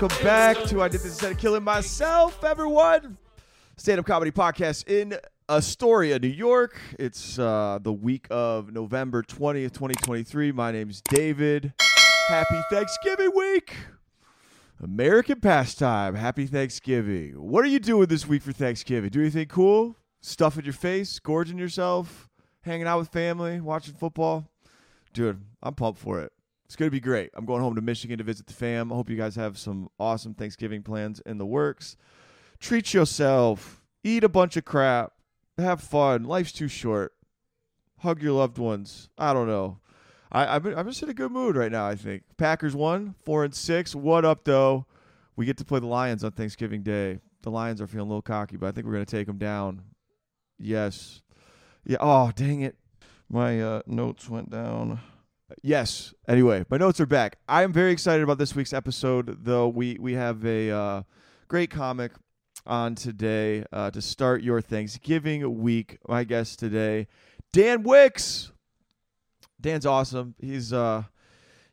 welcome back to I Did This Instead of Killing Myself, everyone. Stand up comedy podcast in Astoria, New York. It's uh, the week of November 20th, 2023. My name's David. Happy Thanksgiving week. American pastime. Happy Thanksgiving. What are you doing this week for Thanksgiving? Do anything cool? Stuffing your face, gorging yourself, hanging out with family, watching football? Dude, I'm pumped for it. It's going to be great. I'm going home to Michigan to visit the fam. I hope you guys have some awesome Thanksgiving plans in the works. Treat yourself. Eat a bunch of crap. Have fun. Life's too short. Hug your loved ones. I don't know. I, I've been, I'm just in a good mood right now. I think Packers won four and six. What up though? We get to play the Lions on Thanksgiving Day. The Lions are feeling a little cocky, but I think we're gonna take them down. Yes. Yeah. Oh dang it! My uh, notes went down. Yes. Anyway, my notes are back. I am very excited about this week's episode, though. We we have a uh, great comic on today uh, to start your Thanksgiving week. My guest today, Dan Wickes. Dan's awesome. He's uh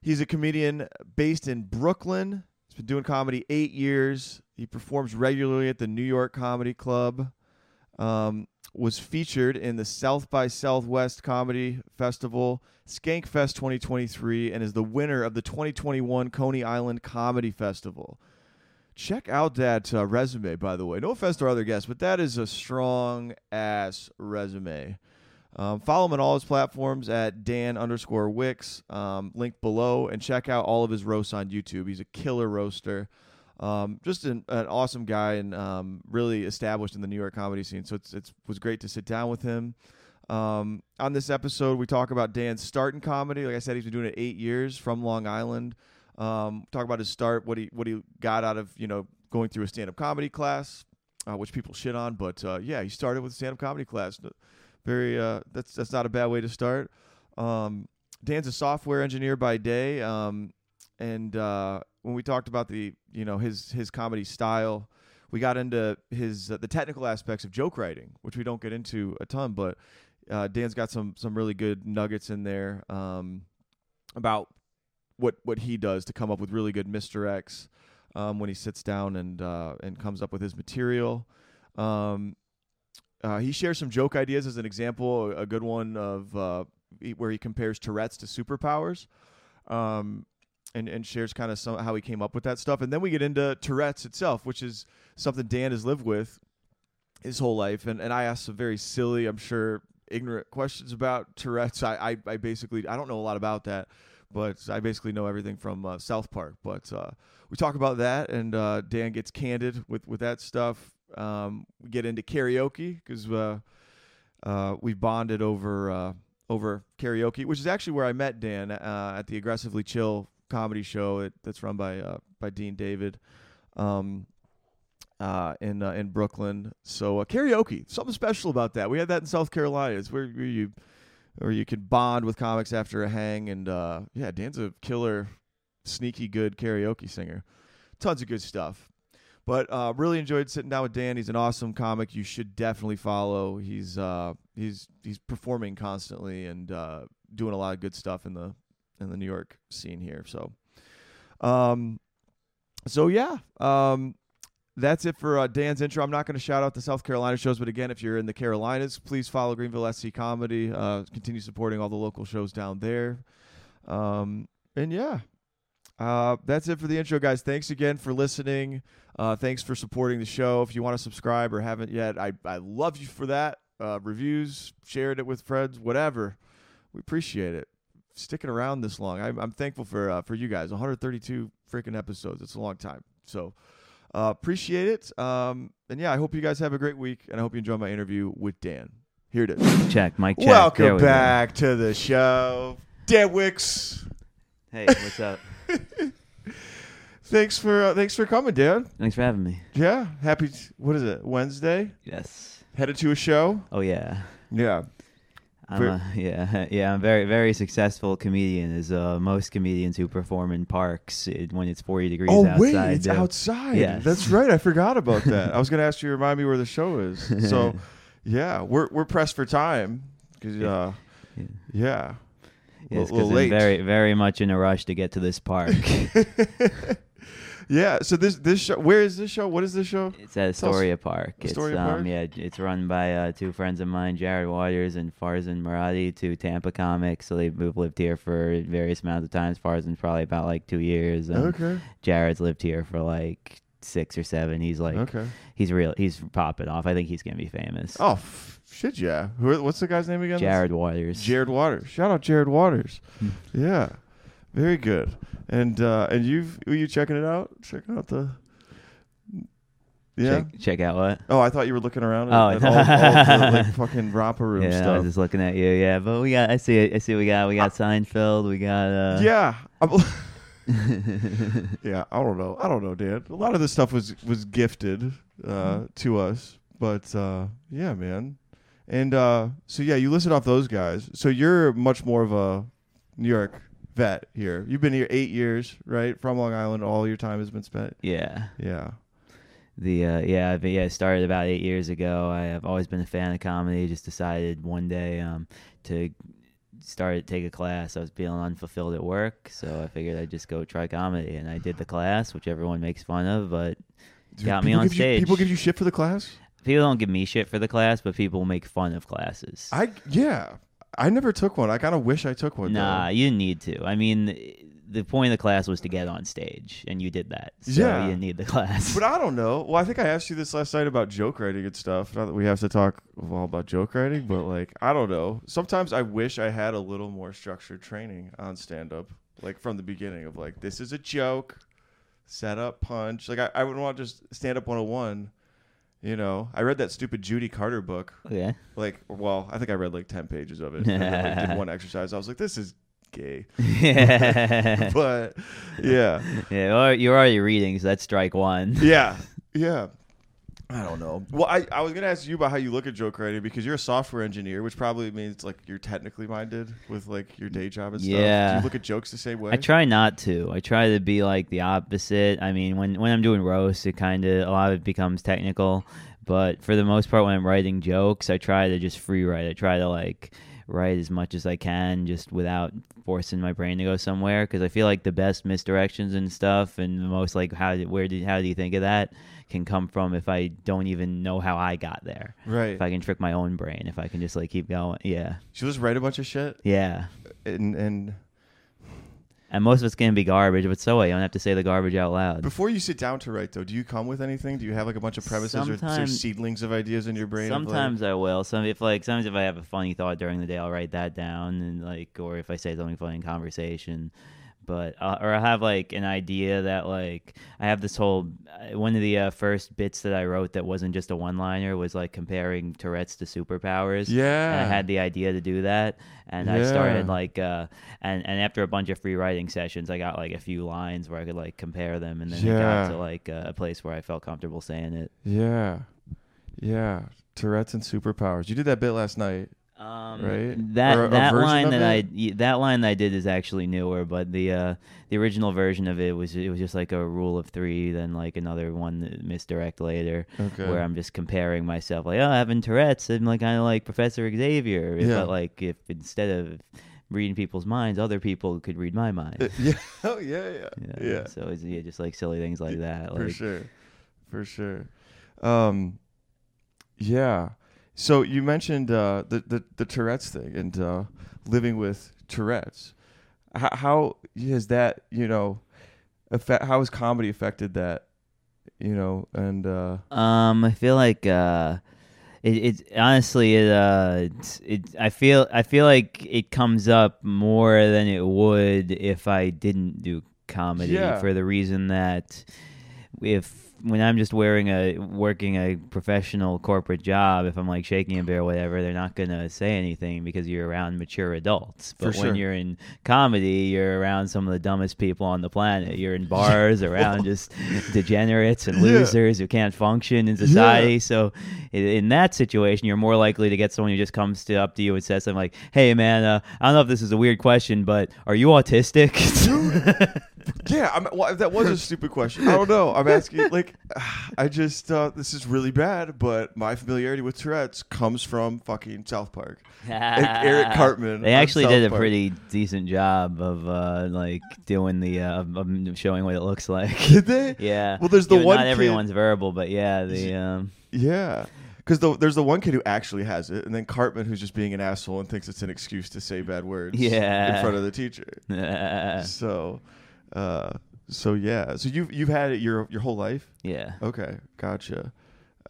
he's a comedian based in Brooklyn. He's been doing comedy eight years. He performs regularly at the New York Comedy Club. Um, was featured in the South by Southwest Comedy Festival, Skankfest 2023, and is the winner of the 2021 Coney Island Comedy Festival. Check out that uh, resume, by the way. No offense to our other guests, but that is a strong ass resume. Um, follow him on all his platforms at Dan underscore Wickes, um, below, and check out all of his roasts on YouTube. He's a killer roaster. Um, just an, an, awesome guy and um, really established in the New York comedy scene. So it's it was great to sit down with him. Um, on this episode, we talk about Dan's start in comedy. Like I said, he's been doing it eight years from Long Island. Um, talk about his start, what he what he got out of you know going through a stand up comedy class, uh, which people shit on, but uh, yeah, he started with a stand up comedy class. Very uh, that's that's not a bad way to start. Um, Dan's a software engineer by day, um, and uh, when we talked about the you know his his comedy style, we got into his uh, the technical aspects of joke writing, which we don't get into a ton, but uh, Dan's got some some really good nuggets in there um, about what what he does to come up with really good misdirects um, when he sits down and uh, and comes up with his material. Um, uh, he shares some joke ideas as an example, a, a good one of uh, where he compares Tourette's to superpowers. Um, and, and shares kind of some how he came up with that stuff. And then we get into Tourette's itself, which is something Dan has lived with his whole life. And, and I asked some very silly, I'm sure, ignorant questions about Tourette's. I, I, I basically, I don't know a lot about that, but I basically know everything from uh, South Park. But uh, we talk about that, and uh, Dan gets candid with, with that stuff. Um, we get into karaoke because uh, uh, we bonded over uh, over karaoke, which is actually where I met Dan at the Aggressively Chill comedy show that's run by uh, by Dean David, um, uh, in uh, in Brooklyn. So uh, karaoke, something special about that. We had that in South Carolina. It's where, where you where you could bond with comics after a hang, and uh, yeah, Dan's a killer, sneaky good karaoke singer. Tons of good stuff. But uh, really enjoyed sitting down with Dan. He's an awesome comic. You should definitely follow. He's uh, he's he's performing constantly and doing a lot of good stuff in the in the New York scene here. So, um, so yeah, um, that's it for uh, Dan's intro. I'm not going to shout out the South Carolina shows, but again, if you're in the Carolinas, please follow Greenville SC Comedy. Uh, continue supporting all the local shows down there. Um, and yeah, uh, that's it for the intro, guys. Thanks again for listening. Uh, thanks for supporting the show. If you want to subscribe or haven't yet, I, I love you for that. Uh, reviews, shared it with friends, whatever. We appreciate it sticking around this long. I'm, I'm thankful for uh, for you guys. 132 freaking episodes. It's a long time. So uh, appreciate it. Um, and yeah, I hope you guys have a great week, and I hope you enjoy my interview with Dan. Here it is. Check, Mike. Check. Welcome we back go. to the show, Dan Wickes. Hey, what's up? thanks for uh, thanks for coming, Dan. Thanks for having me. Yeah, happy. What is it? Wednesday. Yes. Headed to a show. Oh yeah. Yeah. I'm a, yeah, yeah. I'm very, very successful comedian. As uh, most comedians who perform in parks it, when it's 40 degrees oh, outside. wait, it's outside. Yeah, that's right. I forgot about that. I was going to ask you to remind me where the show is. So, yeah, we're we're pressed for time because uh, yeah. yeah. Yes, because I'm very, very much in a rush to get to this park. Yeah. So this this show, where is this show? What is this show? It's at Astoria Park. Astoria it's, um, Park? Yeah, it's run by uh, two friends of mine, Jared Waters and Farzan Muradi, two Tampa comics. So they've both lived here for various amounts of times. Farzan's probably about like two years. And Okay. Jared's lived here for like six or seven. He's like, okay. he's real. He's popping off. I think he's gonna be famous. Oh f- shit! Yeah. Who? are- What's the guy's name again? Jared Waters. Jared Waters. Shout out Jared Waters. Hmm. yeah. Very good. And uh and you've were you checking it out? Checking out the. Yeah. Check, check out what? Oh, I thought you were looking around at, Oh, at all, all the like, fucking romper room Yeah, I stuff. was just looking at you. Yeah, but we got. I see. I see. We got. We got Seinfeld. We got. Uh, yeah. Yeah, I don't know. I don't know, Dan. A lot of this stuff was was gifted uh, to us, but uh, yeah, man. And uh, so yeah, you listed off those guys. So you're much more of a New York vet here. You've been here eight years, right? From Long Island, all your time has been spent. yeah. Yeah. The uh, yeah, but yeah, I started about eight years ago. I have always been a fan of comedy. Just decided one day um, to start to take a class. I was feeling unfulfilled at work, so I figured I'd just go try comedy, and I did the class, which everyone makes fun of, but Dude, Got me on give you- stage. people give you shit for the class. people don't give me shit for the class, but people make fun of classes. I yeah. I never took one. I kind of wish I took one. though. Nah, you didn't need to. I mean, the point of the class was to get on stage, and you did that. So Yeah. you didn't need the class. But I don't know. Well, I think I asked you this last night about joke writing and stuff. Not that we have to talk all about joke writing, but like I don't know. Sometimes I wish I had a little more structured training on stand up, like from the beginning of like this is a joke, set up, punch. Like I, I would want to just stand up 101. You know, I read that stupid Judy Carter book. Oh, yeah. Like, well, I think I read like 10 pages of it. and then, like, did one exercise. I was like, this is gay. yeah. But yeah. Yeah, well, you're already reading, so that's strike one. Yeah. Yeah. I don't know. Well, I, I was gonna ask you about how you look at joke writing because you're a software engineer, which probably means like you're technically minded with like your day job and stuff. Do Yeah. you look at jokes the same way? I try not to. I try to be like the opposite. I mean, when when I'm doing roast, it kind of a lot of it becomes technical, but for the most part, when I'm writing jokes, I try to just free write. I try to like write as much as I can, just without forcing my brain to go somewhere. Because I feel like the best misdirections and stuff, and the most like how where did how do you think of that can come from if I don't even know how I got there. right. If I can trick my own brain, if I can just like keep going, yeah, you just write a bunch of shit yeah. and and And most of it's gonna be garbage, but so what? You don't have to say the garbage out loud. before you sit down to write though, do you come with anything? Do you have like a bunch of premises or, or Sometimes- seedlings of ideas in your brain? of, like- Sometimes I will. Some if like sometimes if I have a funny thought during the day, I'll write that down and like, or if I say something funny in conversation. But uh, or I have like an idea that like I have this whole uh, one of the uh, first bits that I wrote that wasn't just a one liner was like comparing Tourette's to superpowers. yeah. And I had the idea to do that, and I started like, uh, and and after a bunch of free writing sessions, I got like a few lines where I could like compare them, and then it Yeah. got to like uh, a place where I felt comfortable saying it. yeah. Yeah. Tourette's and superpowers. You did that bit last night. Um, Right? That Or that line that I that line that I did is actually newer, but the uh, the original version of it was it was just like a rule of three, then like another one that misdirect later, Okay. where I'm just comparing myself, like oh, having Tourette's, I'm like kind of like Professor Xavier, Yeah. but like if instead of reading people's minds, other people could read my mind. Uh, yeah. Oh yeah. Yeah. yeah. yeah. So it's yeah, just like silly things like that. for sure for sure um yeah so you mentioned uh the the, the tourette's thing and uh living with tourette's how, how has that you know affect how has comedy affected that you know and uh Um, I feel like uh, it, it honestly it uh, it I feel I feel like it comes up more than it would if I didn't do comedy Yeah. for the reason that if when I'm just wearing a working a professional corporate job, if I'm like shaking a beer or whatever, they're not gonna say anything because you're around mature adults. But sure. when you're in comedy, you're around some of the dumbest people on the planet. You're in bars around just degenerates and Yeah. losers who can't function in society. So in that situation, you're more likely to get someone who just comes to up to you and says something like, "Hey, man, uh, I don't know if this is a weird question, but are you autistic?" Yeah, I'm, well, that was a stupid question. I don't know. I'm asking, like, I just, uh, this is really bad, but my familiarity with Tourette's comes from fucking South Park. Like Eric Cartman. They actually South did a Park. pretty decent job of uh, like doing the uh, of- of showing what it looks like. Did they? yeah. Well, there's the You know, one Not kid- everyone's verbal, but yeah, the um, Yeah. Because the, there's the one kid who actually has it, and then Cartman who's just being an asshole and thinks it's an excuse to say bad words Yeah. in front of the teacher. So, uh, so yeah. So you've you've had it your your whole life. yeah. Okay, gotcha.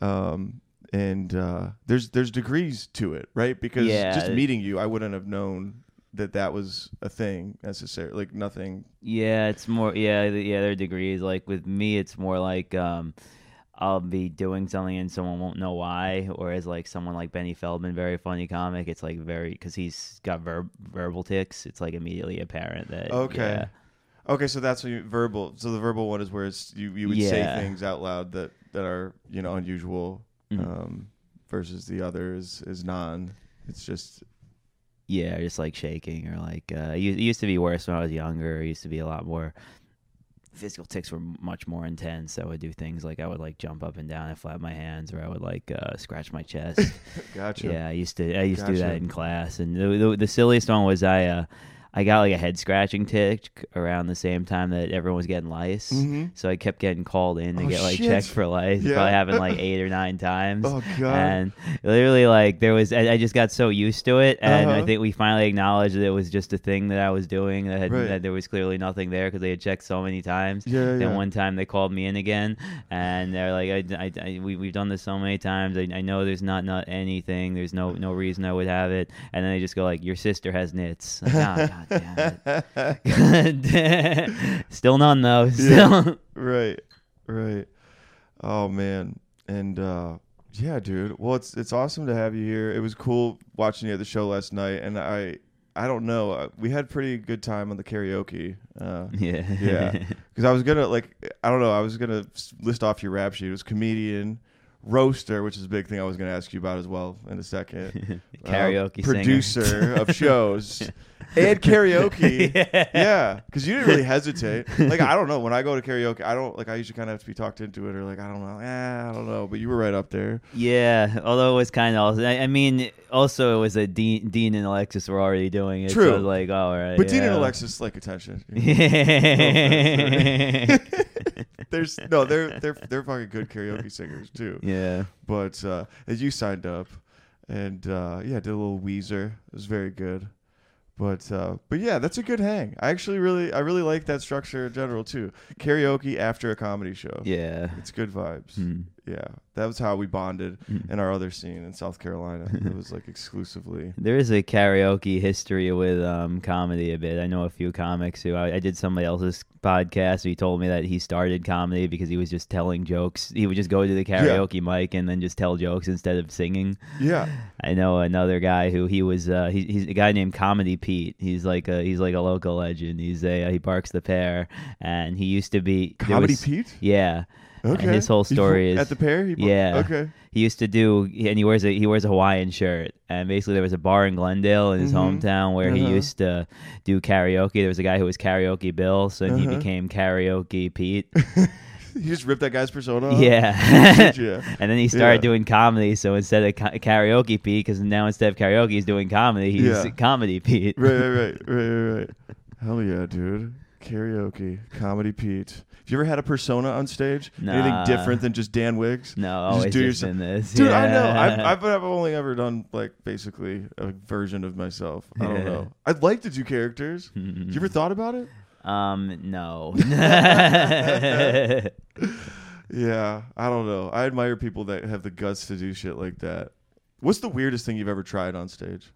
Um, and uh, there's there's degrees to it, right? Because Yeah. just meeting you, I wouldn't have known that that was a thing necessarily. Like nothing. Yeah, it's more yeah, yeah, there are degrees. Like with me it's more like um I'll be doing something and someone won't know why. Whereas like someone like Benny Feldman, very funny comic, it's like very because he's got verb verbal tics. It's like immediately apparent that Okay. yeah. Okay, so that's what you, verbal. So the verbal one is where it's you you would say things out loud that that are you know unusual, Mhm. um, versus the other is is non. It's just Yeah, or just like shaking or like uh, it u- it used to be worse when I was younger. It used to be a lot more. Physical tics were much more intense. I would do things like I would like jump up and down and flap my hands, or I would like uh, scratch my chest. gotcha. Yeah, I used to I used to do that in class, and the, the, the silliest one was I uh, I got like a head scratching tick around the same time that everyone was getting lice. Mhm. So I kept getting called in to Oh, get like shit. checked for lice. Yeah. Probably happened like eight or nine times. Oh god. And literally, like there was, I, I just got so used to it, and I Uh-huh. think we finally acknowledged that it was just a thing that I was doing. That, had, Right. that there was clearly nothing there because they had checked so many times. yeah, Then yeah. one time they called me in again, and they're like, I, I, I- we, "We've done this so many times. I, I know there's not not anything. There's no no reason I would have it." And then they just go like, "Your sister has nits." Like, oh, God damn it. Still none though. Still. right, right. Oh man, and uh, yeah, dude. Well, it's it's awesome to have you here. It was cool watching you at the show last night, and I I don't know, uh, we had pretty good time on the karaoke. Uh, Yeah. Yeah. because I was gonna like I don't know I was gonna list off your rap sheet. It was comedian, roaster, which is a big thing I was gonna ask you about as well in a second. Uh, Karaoke producer of shows and karaoke. yeah. Yeah, because you didn't really hesitate. Like I don't know when I go to karaoke, I don't like I usually kind of have to be talked into it or like I don't know, eh, I don't know. But you were right up there. Yeah, although it was kind of also. I, I mean, also it was a Dean, Dean and Alexis were already doing it. True. So like, all right. But Dean and. Alexis like attention. Yeah. There's no, they're they're they're fucking good karaoke singers too. yeah. But uh, as you signed up, and uh, yeah, did a little Weezer. It was very good. But uh, but yeah, that's a good hang. I actually really I really like that structure in general too. Karaoke after a comedy show. Yeah. It's good vibes. Hmm. Yeah, that was how we bonded Hmm. in our other scene in South Carolina. it was like exclusively. There is a karaoke history with um, comedy a bit. I know a few comics who I, I did somebody else's podcast. He told me that he started comedy because he was just telling jokes. He would just go to the karaoke mic and then just tell jokes instead of singing. Yeah, I know another guy who he was. Uh, he, he's a guy named Comedy Pete. He's like a he's like a local legend. He's a uh, he barks the pear, and he used to be comedy was- Pete. Yeah, Okay, his whole story is- at the pair. He Yeah. Okay. he used to do, and he wears a he wears a Hawaiian shirt. And basically, there was a bar in Glendale in his Mhm. hometown where he Uh-huh. used to do karaoke. There was a guy who was karaoke Bill, so he Uh-huh. became karaoke Pete. he just ripped that guy's persona. off? yeah. Did? And then he started Yeah. doing comedy. So instead of ca- karaoke Pete, because now instead of karaoke, he's doing comedy. He's Yeah. comedy Pete. right, right, right, right, right. Hell yeah, dude. Karaoke, comedy Pete. Have you ever had a persona on stage? Nah. Anything different than just Dan Wickes? No, Just always do just yourself- in this. Dude, I know. Yeah. I've, I've, I've only ever done like basically a version of myself. I don't Yeah. know. I'd like to do characters. Have you ever thought about it? um, no. Yeah, I don't know. I admire people that have the guts to do shit like that. What's the weirdest thing you've ever tried on stage?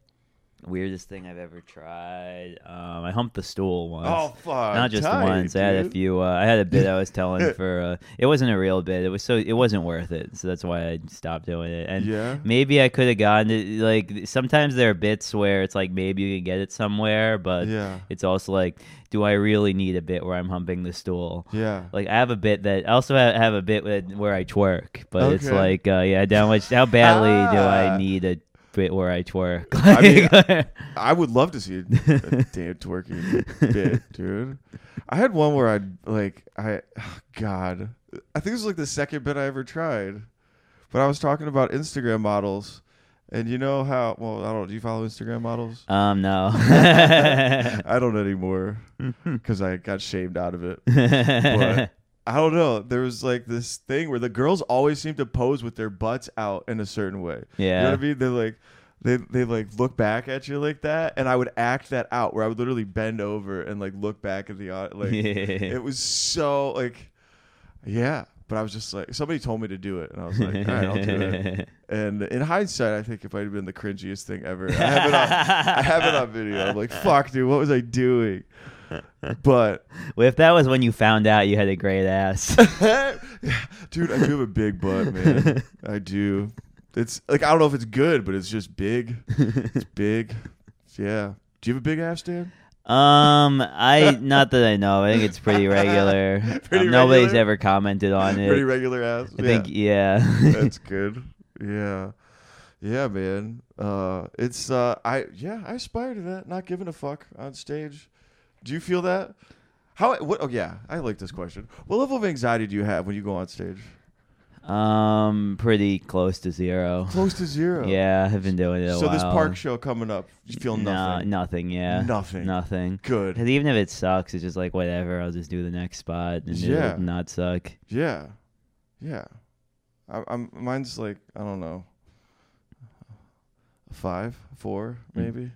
Weirdest thing I've ever tried. Um, I humped the stool once. Oh fuck! Not just tight, once. I had a few. Uh, I had a bit I was telling for. Uh, it wasn't a real bit. It was so. It wasn't worth it. So that's why I stopped doing it. And Yeah. maybe I could have gotten it. Like sometimes there are bits where it's like maybe you can get it somewhere, but Yeah. it's also like, do I really need a bit where I'm humping the stool? Yeah. Like I have a bit that I also have, have a bit where I twerk, but it's like, uh, yeah, how much, how badly do Ah. I need a bit where I twerk. I mean, I would love to see a, a damn twerking bit, dude. I had one where I'd like I God. I think it was like the second bit I ever tried. But I was talking about Instagram models. And you know how well, I don't do you follow Instagram models? um, no. I don't anymore because I got shamed out of it. But I don't know. There was like this thing where the girls always seem to pose with their butts out in a certain way. Yeah. You know yeah. what I mean? They're like they they like look back at you like that, and I would act that out where I would literally bend over and like look back at the like it was so like yeah. But I was just like somebody told me to do it, and I was like, all right, I'll do it. And in hindsight, I think it might have been the cringiest thing ever. I have it on, I have it on video. I'm like, fuck, dude, what was I doing? But Well, if that was when you found out you had a great ass. dude, I do have a big butt, man. I do. It's like I don't know if it's good, but it's just big. It's big. Yeah. Do you have a big ass, Dan? Um, I not that I know. I think it's pretty regular. Pretty Um, nobody's regular? ever commented on it. Pretty regular ass. I yeah. think yeah. That's good. Yeah. Yeah, man. Uh it's uh I yeah, I aspire to that, not giving a fuck on stage. Do you feel that? How what oh yeah, I like this question. What level of anxiety do you have when you go on stage? um, pretty close to zero. Close to zero. Yeah, I've been doing it a So while. this park show coming up, you feel No, nothing. nothing. Yeah, Nothing. Nothing. Good. Because even if it sucks, it's just like whatever. I'll just do the next spot and Yeah. it'll not suck. Yeah. Yeah. I, I'm mine's like, I don't know. Five, four, Mm. maybe.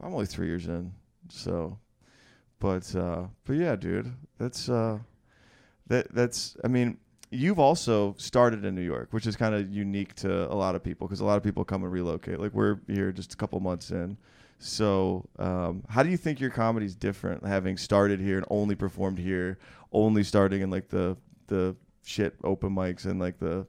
I'm only three years in. So but uh but yeah, dude. That's uh that that's I mean, you've also started in New York, which is kind of unique to a lot of people because a lot of people come and relocate. Like we're here just a couple months in. So, um, how do you think your comedy's different having started here and only performed here, only starting in like the the shit open mics and like the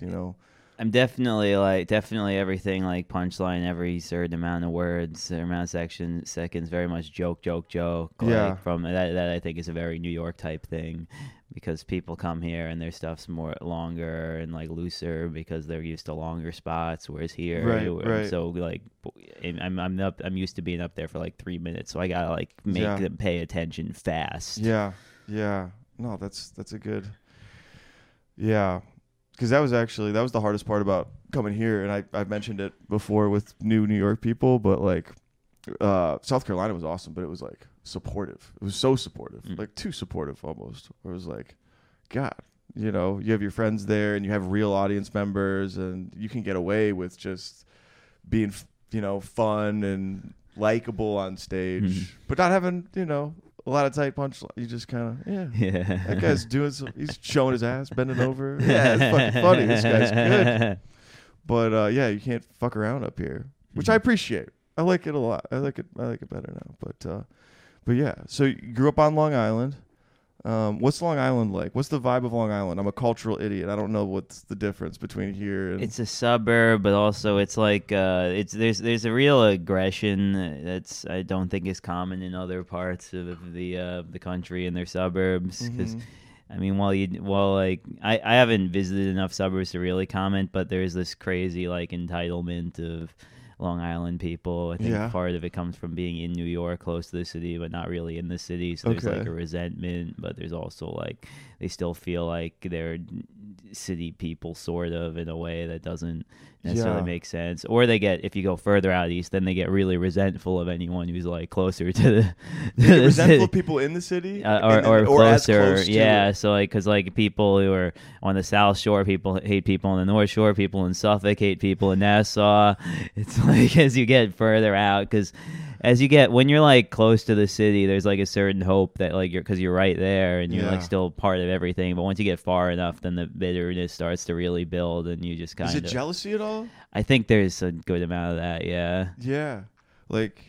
you know I'm definitely like definitely everything like punchline every certain amount of words, certain amount of section seconds, very much joke, joke, joke. Like, Yeah. From that, that I think is a very New York type thing, because people come here and their stuff's more longer and like looser because they're used to longer spots, whereas here, Right, I'm right. so like I'm I'm up I'm used to being up there for like three minutes, so I gotta like make Yeah. them pay attention fast. Yeah, yeah. No, that's that's a good. Yeah, because that was actually that was the hardest part about coming here, and I I've mentioned it before with new New York people, but like, uh, South Carolina was awesome, but it was like supportive. It was so supportive, Mm. like too supportive almost. It was like, God, you know, you have your friends there, and you have real audience members, and you can get away with just being, you know, fun and likable on stage, Mhm. but not having, you know, a lot of tight punch. You just kind of, yeah. Yeah. That guy's doing some. He's showing his ass, bending over. Yeah, it's fucking funny. This guy's good. But uh, yeah, you can't fuck around up here, which I Mhm. appreciate. I like it a lot. I like it. I like it better now. But uh, but yeah. So you grew up on Long Island. Um, what's Long Island like? What's the vibe of Long Island? I'm a cultural idiot. I don't know what's the difference between here and It's a suburb, but also it's like uh, it's there's there's a real aggression that's I don't think is common in other parts of the uh, the country and their suburbs. Because Mhm. I mean, while you while like I I haven't visited enough suburbs to really comment, but there's this crazy like entitlement of Long Island people. I think Yeah. part of it comes from being in New York, close to the city, but not really in the city. So there's Okay. like a resentment, but there's also like they still feel like they're city people, sort of, in a way that doesn't necessarily Yeah. make sense. Or they get if you go further out east, then they get really resentful of anyone who's like closer to the, to the resentful city people in the city, uh, or then- or as closer, close yeah. So like, cause like people who are on the South Shore, people hate people on the North Shore, people in Suffolk hate people in Nassau. It's like as you get further out, because as you get when you're like close to the city, there's like a certain hope that like you're because you're right there and you're Yeah. like still part of everything. But once you get far enough, then the bitterness starts to really build, and you just kind of Is it jealousy at all? I think there's a good amount of that. Yeah. Yeah, like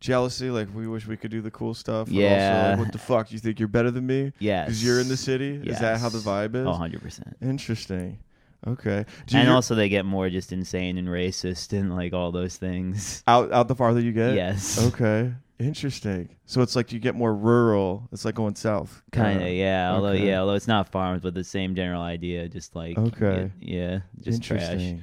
jealousy. Like we wish we could do the cool stuff. Yeah. Also, like, what the fuck? You think you're better than me? Yeah. Because you're in the city. Is that how the vibe is? Oh, 100 percent. Interesting. Okay. Do and you also they get more just insane and racist and like all those things. out out the farther you get. yes. Okay. Interesting. So it's like you get more rural. It's like going south. Kind of, yeah. Although, okay. yeah, although it's not farms, but the same general idea. Just like, Okay. yeah, yeah, just trash. Interesting.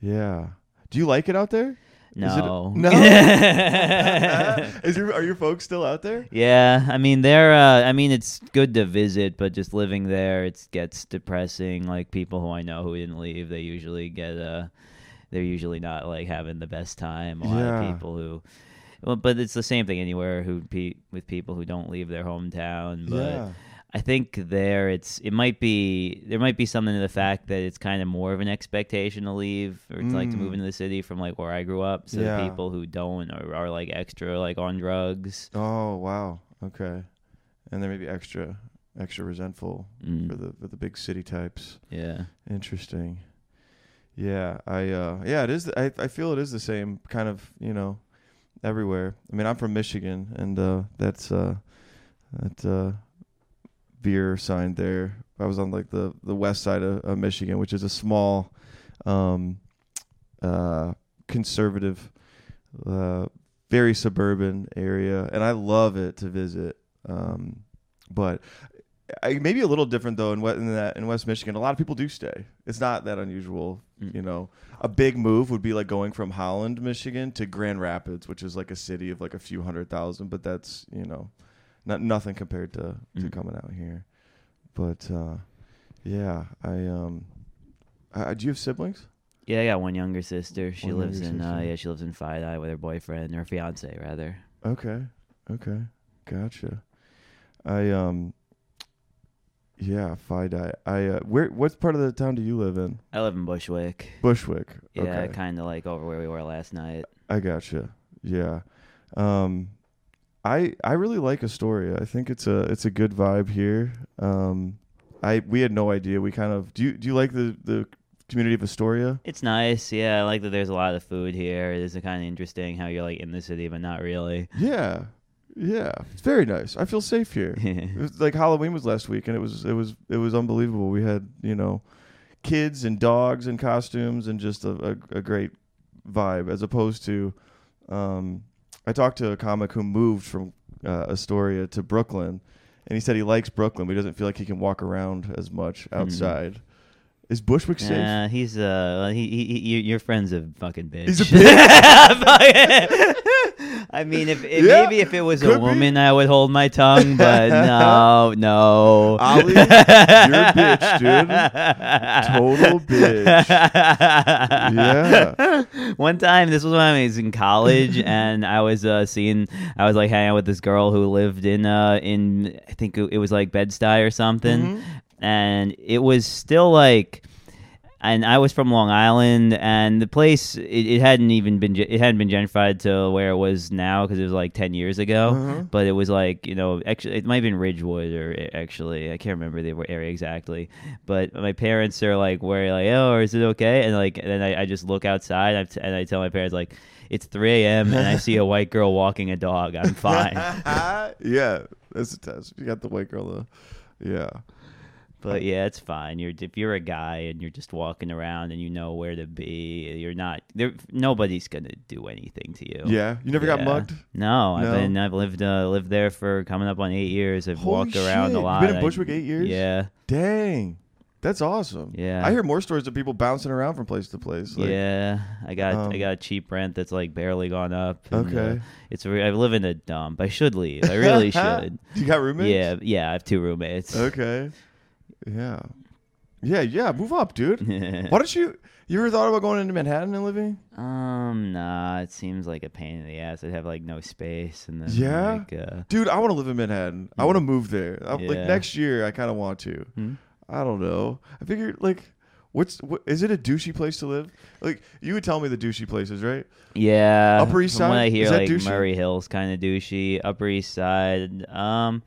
Yeah. Do you like it out there? Is it- No. no? Is your are your folks still out there? yeah, I mean they're. Uh, I mean it's good to visit, but just living there, it gets depressing. Like people who I know who didn't leave, they usually get Uh, they're usually not like having the best time. A lot Yeah. of people who. Well, but it's the same thing anywhere who pe- with people who don't leave their hometown. But yeah. I think there it's it might be there might be something to the fact that it's kind of more of an expectation to leave or to like to move Mm. into the city from like where I grew up. So Yeah. the people who don't are, are like extra like on drugs. Oh wow. Okay. And they're maybe extra extra resentful Mm, for the for the big city types. yeah. Interesting. Yeah, I uh yeah, it is the, I I feel it is the same kind of, you know, everywhere. I mean, I'm from Michigan and uh that's uh that uh beer sign there. I was on like the the west side of, of Michigan, which is a small um uh conservative uh very suburban area and I love it to visit. Um but I, maybe a little different though in, in that in West Michigan. A lot of people do stay. It's not that unusual. Mm. You know, a big move would be like going from Holland, Michigan, to Grand Rapids, which is like a city of like a few hundred thousand. But that's you know, not nothing compared to to Mm. coming out here. But uh, yeah, I um, I, do you have siblings? Yeah, I got one younger sister. She One lives in uh, yeah, she lives in FiDi with her boyfriend or fiance rather. Okay, okay, gotcha. I um, yeah, FiDi. I uh, where what part of the town do you live in? I live in Bushwick. Bushwick. Yeah, okay. kind of like over where we were last night. I gotcha. Yeah. Um I I really like Astoria. I think it's a it's a good vibe here. Um I we had no idea. We kind of do you do you like the the community of Astoria? It's nice. Yeah, I like that there's a lot of food here. It is kind of interesting how you're like in the city but not really. Yeah. Yeah. It's very nice. I feel safe here. It was like Halloween was last week and it was it was it was unbelievable. We had, you know, kids and dogs and costumes and just a, a, a great vibe as opposed to um I talked to a comic who moved from uh, Astoria to Brooklyn and he said he likes Brooklyn but he doesn't feel like he can walk around as much outside. Is Bushwick safe? Yeah, he's uh, he, he, he, your- friend's a fucking bitch. He's a I mean, if, if Yeah, maybe if it was a be. woman, I would hold my tongue, but no, no. Ollie, you're a bitch, dude. Total bitch. Yeah. One time, this was when I was in college, and I was uh, seeing, I was like hanging out with this girl who lived in, uh, in I think it was like Bed Stuy or something, Mhm. and it was still like. And I was from Long Island, and the place it, it hadn't even been it hadn't been gentrified to where it was now because it was like ten years ago. Uh-huh. But it was like you know actually it might have been Ridgewood or eh, actually I can't remember the area exactly. But my parents are like where like oh is it okay? And like and then I, I just look outside and I, t- and I tell my parents like it's 3 a.m. and I see a white girl walking a dog. I'm fine. yeah, that's a test. You got the white girl though. Yeah. But yeah, it's fine. You're if you're a guy and you're just walking around and you know where to be, you're not there. Nobody's gonna do anything to you. Yeah. You never got mugged? No, I've been I've lived uh, lived there for coming up on eight years. I've Holy walked around shit. a You've lot. been in I- Bushwick eight years? Yeah, Dang. That's awesome. yeah. I hear more stories of people bouncing around from place to place. Like, yeah, I got I um, got a cheap rent that's like barely gone up. and, uh, Okay. it's re- I live in a dump. I should leave. I really should. you got roommates? Yeah, yeah. I have two roommates. Okay. Yeah. Yeah, yeah. Move up, dude. Why don't you you ever thought about going into Manhattan and living? um, nah. It seems like a pain in the ass. I'd have like no space and then Yeah? like, uh, Dude, I want to live in Manhattan. I want to move there. I, Like next year I kind of want to. hmm? I don't know. I figure like what's what is it a douchey place to live? Like you would tell me the douchey places, right? Yeah. Upper East Side? I hear, Is that like douchey? Murray Hill's kind of douchey. Upper East Side. Um,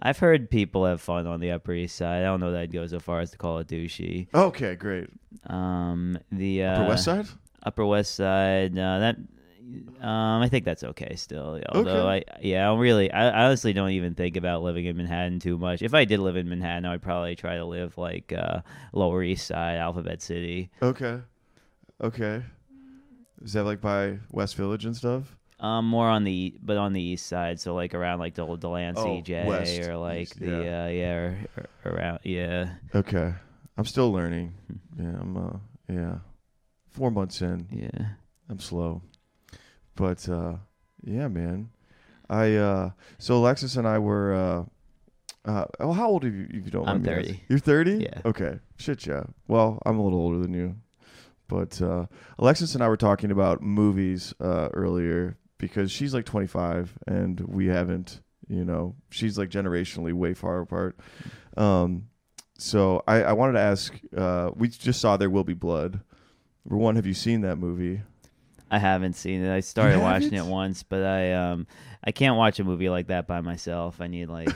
I've heard people have fun on the Upper East Side. I don't know that I'd go so far as to call it douchey. Okay, great. Um, the uh, Upper West Side? Upper West Side. Uh, that. Um, I think that's okay still. Although I, yeah, I don't really, I I honestly don't even think about living in Manhattan too much. If I did live in Manhattan, I'd probably try to live like uh, Lower East Side, Alphabet City. Okay. Okay. Is that like by West Village and stuff? Um, more on the but on the east side, so like around like the old Delancey Oh, J west, or like east, the yeah. uh, yeah or, or around yeah. Okay. I'm still learning. Yeah, I'm uh yeah. 4 months in. Yeah. I'm slow. But uh, yeah, man. I uh, so Alexis and I were. Uh, uh, oh, how old are you? If you don't I'm mind me 30. asking? You're 30. Yeah. Okay. Shit. Yeah. Well, I'm a little older than you, but uh, Alexis and I were talking about movies uh, earlier because she's like 25 and we haven't. You know, she's like generationally way far apart. Um, so I, I wanted to ask. Uh, we just saw There Will Be Blood. Number one, have you seen that movie? I haven't seen it. I started watching it once, but I um I can't watch a movie like that by myself. I need like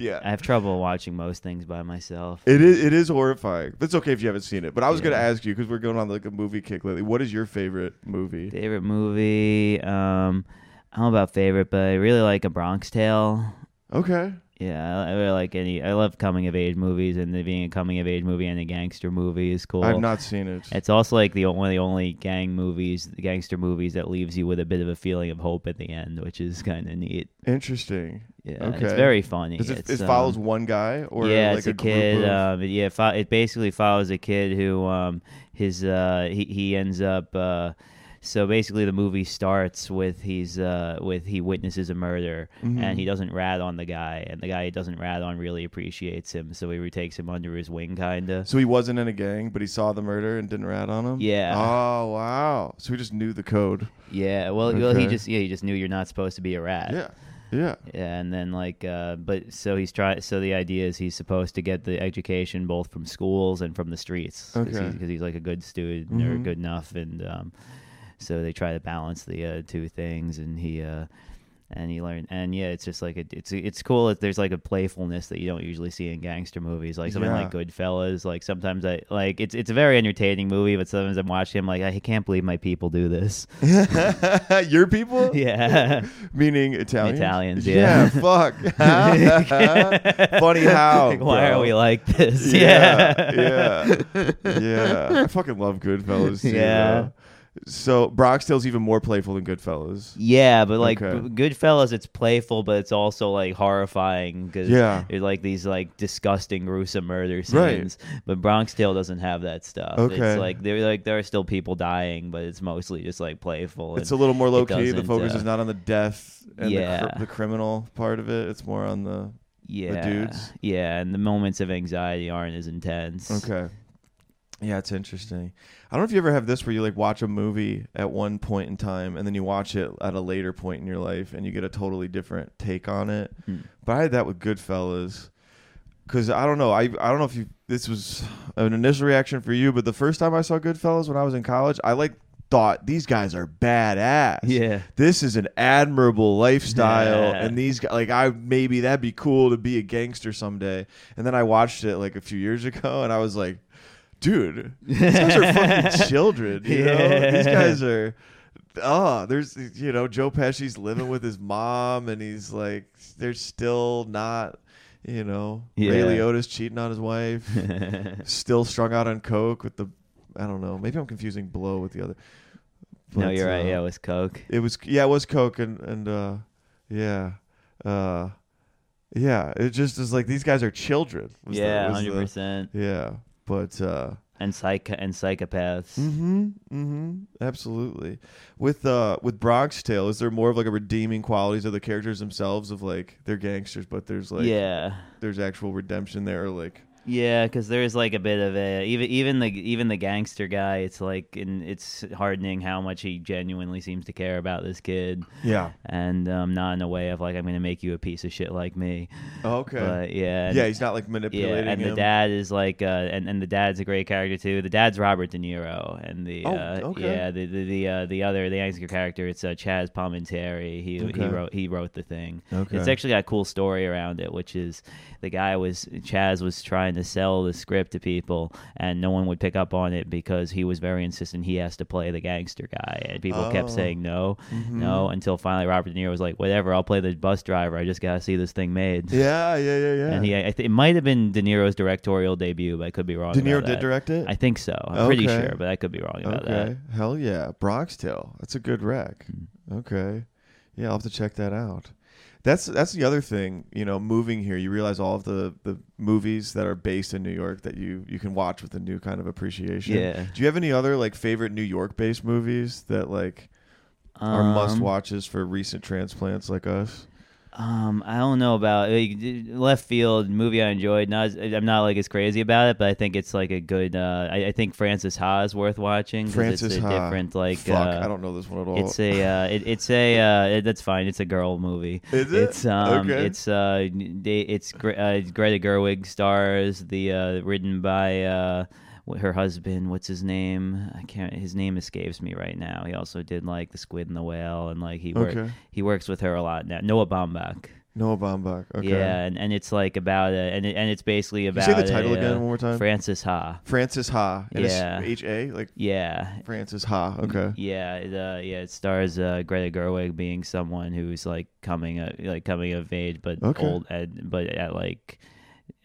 Yeah. I have trouble watching most things by myself. It is it is horrifying. That's okay if you haven't seen it. But I was gonna ask you because we're going on like a movie kick lately. What is your favorite movie? Favorite movie? Um, I don't know about favorite, but I really like A Bronx Tale. Okay. Yeah, I I really like any. I love coming of age movies, and being a coming of age movie and a gangster movie is cool. I've not seen it. It's also like the one of the only gang movies, the gangster movies that leaves you with a bit of a feeling of hope at the end, which is kind of neat. Interesting. Yeah, Okay. it's very funny. Does it, it um, follows one guy or yeah, like it's a, group kid. of- Um, yeah, it, fo- it basically follows a kid who um, his uh, he he ends up. Uh, so basically, the movie starts with he's uh, with he witnesses a murder Mhm. and he doesn't rat on the guy, and the guy he doesn't rat on really appreciates him, so he takes him under his wing, kinda. so he wasn't in a gang, but he saw the murder and didn't rat on him. Yeah. Oh wow. So he just knew the code. Yeah, well, well, he just yeah, he just knew you're not supposed to be a rat. Yeah. Yeah. Yeah, and then like, uh, but so he's trying. So the idea is he's supposed to get the education both from schools and from the streets because Okay. he's, he's like a good student or Mhm. good enough, and um, so they try to balance the uh, two things, and he. Uh, and he learned, and yeah, it's just like a, it's it's cool. that There's like a playfulness that you don't usually see in gangster movies, like something like Yeah. Goodfellas. Like sometimes I like it's it's a very entertaining movie, but sometimes I'm watching, I'm like, I can't believe my people do this. Your people? Yeah. Meaning Italians? Italians, Yeah, yeah. fuck. Funny how. Like, why bro. are we like this? Yeah, yeah, yeah. I fucking love Goodfellas too. Yeah. So Bronx even more playful than Goodfellas. Yeah, but like Okay. Goodfellas, it's playful, but it's also like horrifying because Yeah. there's like these like disgusting, gruesome murder Right. scenes. But Bronx Tale doesn't have that stuff. Okay. It's like there like there are still people dying, but it's mostly just like playful. It's a and- little more low key. The doesn't, focus uh, is not on the death and Yeah. the, cr- the criminal part of it. It's more on the yeah, dudes. Yeah, and the moments of anxiety aren't as intense. okay. Yeah, it's interesting. I don't know if you ever have this where you like watch a movie at one point in time and then you watch it at a later point in your life and you get a totally different take on it. Hmm. But I had that with Goodfellas. Cause I don't know, I I don't know if you this was an initial reaction for you, but the first time I saw Goodfellas when I was in college, I like thought these guys are badass. Yeah. This is an admirable lifestyle, Yeah. and these guys, like I maybe that'd be cool to be a gangster someday. And then I watched it like a few years ago, and I was like, dude, these guys are fucking children. You know, these guys are. Oh, there's you know Joe Pesci's living with his mom, and he's like, they're still not, you know, Ray Yeah. Liotta's cheating on his wife, still strung out on coke with the, I don't know, maybe I'm confusing blow with the other. no, But, you're right. uh, Yeah, it was Coke. it was yeah, it was coke and and uh, yeah, uh, yeah. It just is like these guys are children. was Yeah, hundred percent. Yeah, but uh, And psych and psychopaths. mm-hmm, mm-hmm, absolutely. With uh, with Bronx Tale, is there more of like a redeeming qualities of the characters themselves? Of like they're gangsters, but there's like yeah. there's actual redemption there. Or like Yeah, because there's like a bit of a even even the even the gangster guy. It's like and it's hardening how much he genuinely seems to care about this kid, yeah, and um, not in a way of like I'm gonna make you a piece of shit like me. okay, But yeah, and- yeah. He's not like yeah, manipulating and the dad is like, uh, and and the dad's a great character too. The dad's Robert De Niro, and the Oh, uh, okay. yeah, the the the, uh, the other the gangster character, it's uh, Chazz Palminteri. He Okay. he wrote he wrote the thing. Okay. It's actually got a cool story around it, which is the guy was Chazz was trying to sell the script to people, and no one would pick up on it because he was very insistent he has to play the gangster guy, and people Oh. kept saying no, Mhm. no, until finally Robert De Niro was like, whatever, I'll play the bus driver. I just gotta see this thing made. Yeah, yeah, yeah, yeah. And he, I th- it might have been De Niro's directorial debut, but I could be wrong. De Niro did that. direct it. I think so. I'm pretty sure, but I could be wrong about that. Okay. Hell yeah. Bronx Tale. That's a good rec. Hmm. Okay. Yeah, I'll have to check that out. That's that's the other thing, you know, moving here, you realize all of the the movies that are based in New York that you you can watch with a new kind of appreciation. Yeah. Do you have any other like favorite New York based movies that like are must Um, watches for recent transplants like us? Um, I don't know about like, left field movie I enjoyed. Not as, I'm not like as crazy about it, but I think it's like a good. Uh, I, I think Frances Ha is worth watching. Frances it's a Ha. different like. Fuck, uh, I don't know this one at all. It's a uh, it, it's a uh, it, that's fine. It's a girl movie. Is it? It's um Okay. it's uh they, it's uh, Greta Gerwig stars the uh written by uh her husband what's his name I can't his name escapes me right now. He also did like the Squid and the Whale and like he work, Okay. he works with her a lot now. Noah Baumbach. Noah Baumbach. Okay. Yeah, and, and it's like about a, and it, and it's basically Can about you say the title a, again one more time? Frances Ha. Frances Ha. And Yeah. H A like Yeah, Frances Ha. Okay. Yeah, it, uh, yeah, it stars uh, Greta Gerwig being someone who's like coming, uh, like coming of age, but Okay. old, at, but at like,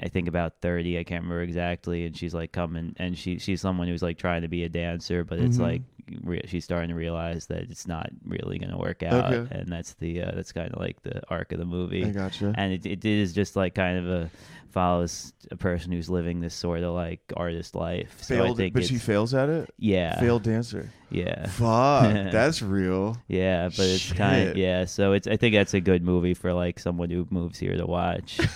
I think about thirty. I can't remember exactly, and she's like coming, and she she's someone who's like trying to be a dancer, but it's Mhm. like re- she's starting to realize that it's not really gonna work out, Okay. and that's the uh, that's kind of like the arc of the movie I gotcha. and it, it is just like kind of a follows a person who's living this sort of like artist life. So I Failed, think but she fails at it. yeah, Failed dancer. yeah, Fuck, that's real. yeah. But it's kind of yeah. So it's I think that's a good movie for like someone who moves here to watch.